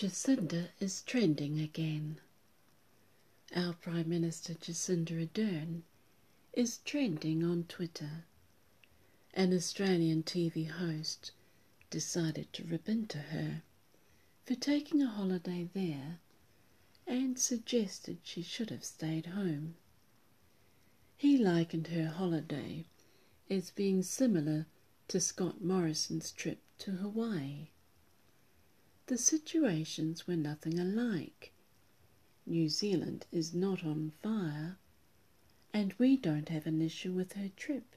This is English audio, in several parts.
Jacinda is trending again. Our Prime Minister Jacinda Ardern is trending on Twitter. An Australian TV host decided to rip into her for taking a holiday there and suggested she should have stayed home. He likened her holiday as being similar to Scott Morrison's trip to Hawaii. The situations were nothing alike. New Zealand is not on fire, and we don't have an issue with her trip.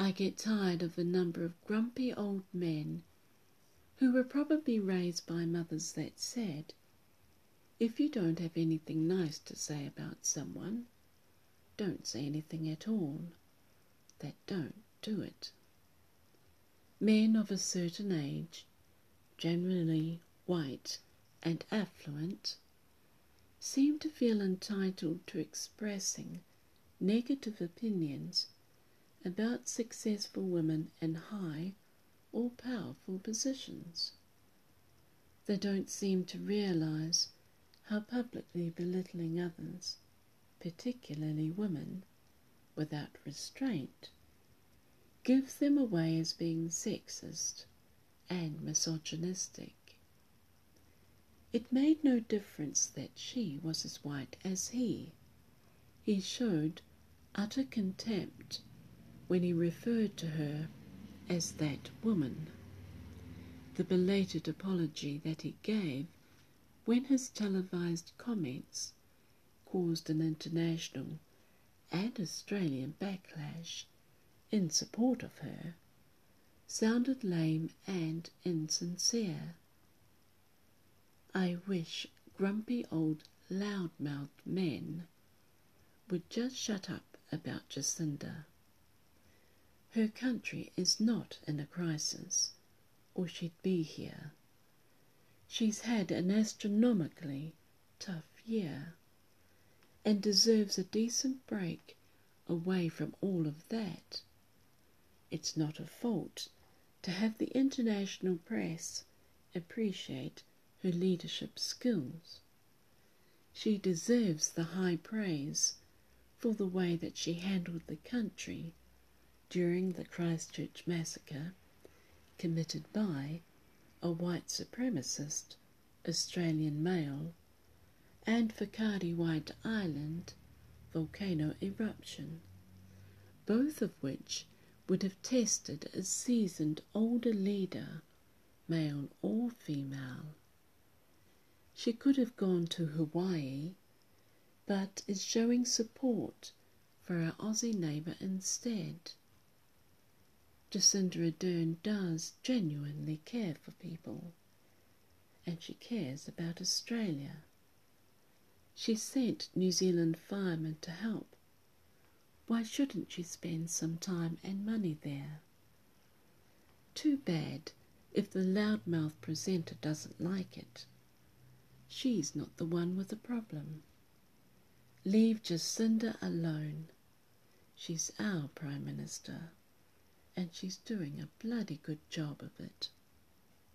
I get tired of the number of grumpy old men who were probably raised by mothers that said, if you don't have anything nice to say about someone, don't say anything at all. That don't do it. Men of a certain age generally white and affluent, seem to feel entitled to expressing negative opinions about successful women in high or powerful positions. They don't seem to realize how publicly belittling others, particularly women, without restraint, gives them away as being sexist and misogynistic. It made no difference that she was as white as he. He showed utter contempt when he referred to her as that woman. The belated apology that he gave when his televised comments caused an international and Australian backlash in support of her sounded lame and insincere. I wish grumpy old loud-mouthed men would just shut up about Jacinda. Her country is not in a crisis, or she'd be here. She's had an astronomically tough year, and deserves a decent break away from all of that. It's not a fault to have the international press appreciate her leadership skills. She deserves the high praise for the way that she handled the country during the Christchurch massacre committed by a white supremacist Australian male and for Whakaari White Island volcano eruption, both of which would have tested a seasoned older leader, male or female. She could have gone to Hawaii, but is showing support for her Aussie neighbour instead. Jacinda Ardern does genuinely care for people, and she cares about Australia. She sent New Zealand firemen to help why shouldn't she spend some time and money there? Too bad if the loudmouth presenter doesn't like it. She's not the one with the problem. Leave Jacinda alone. She's our Prime Minister, and she's doing a bloody good job of it.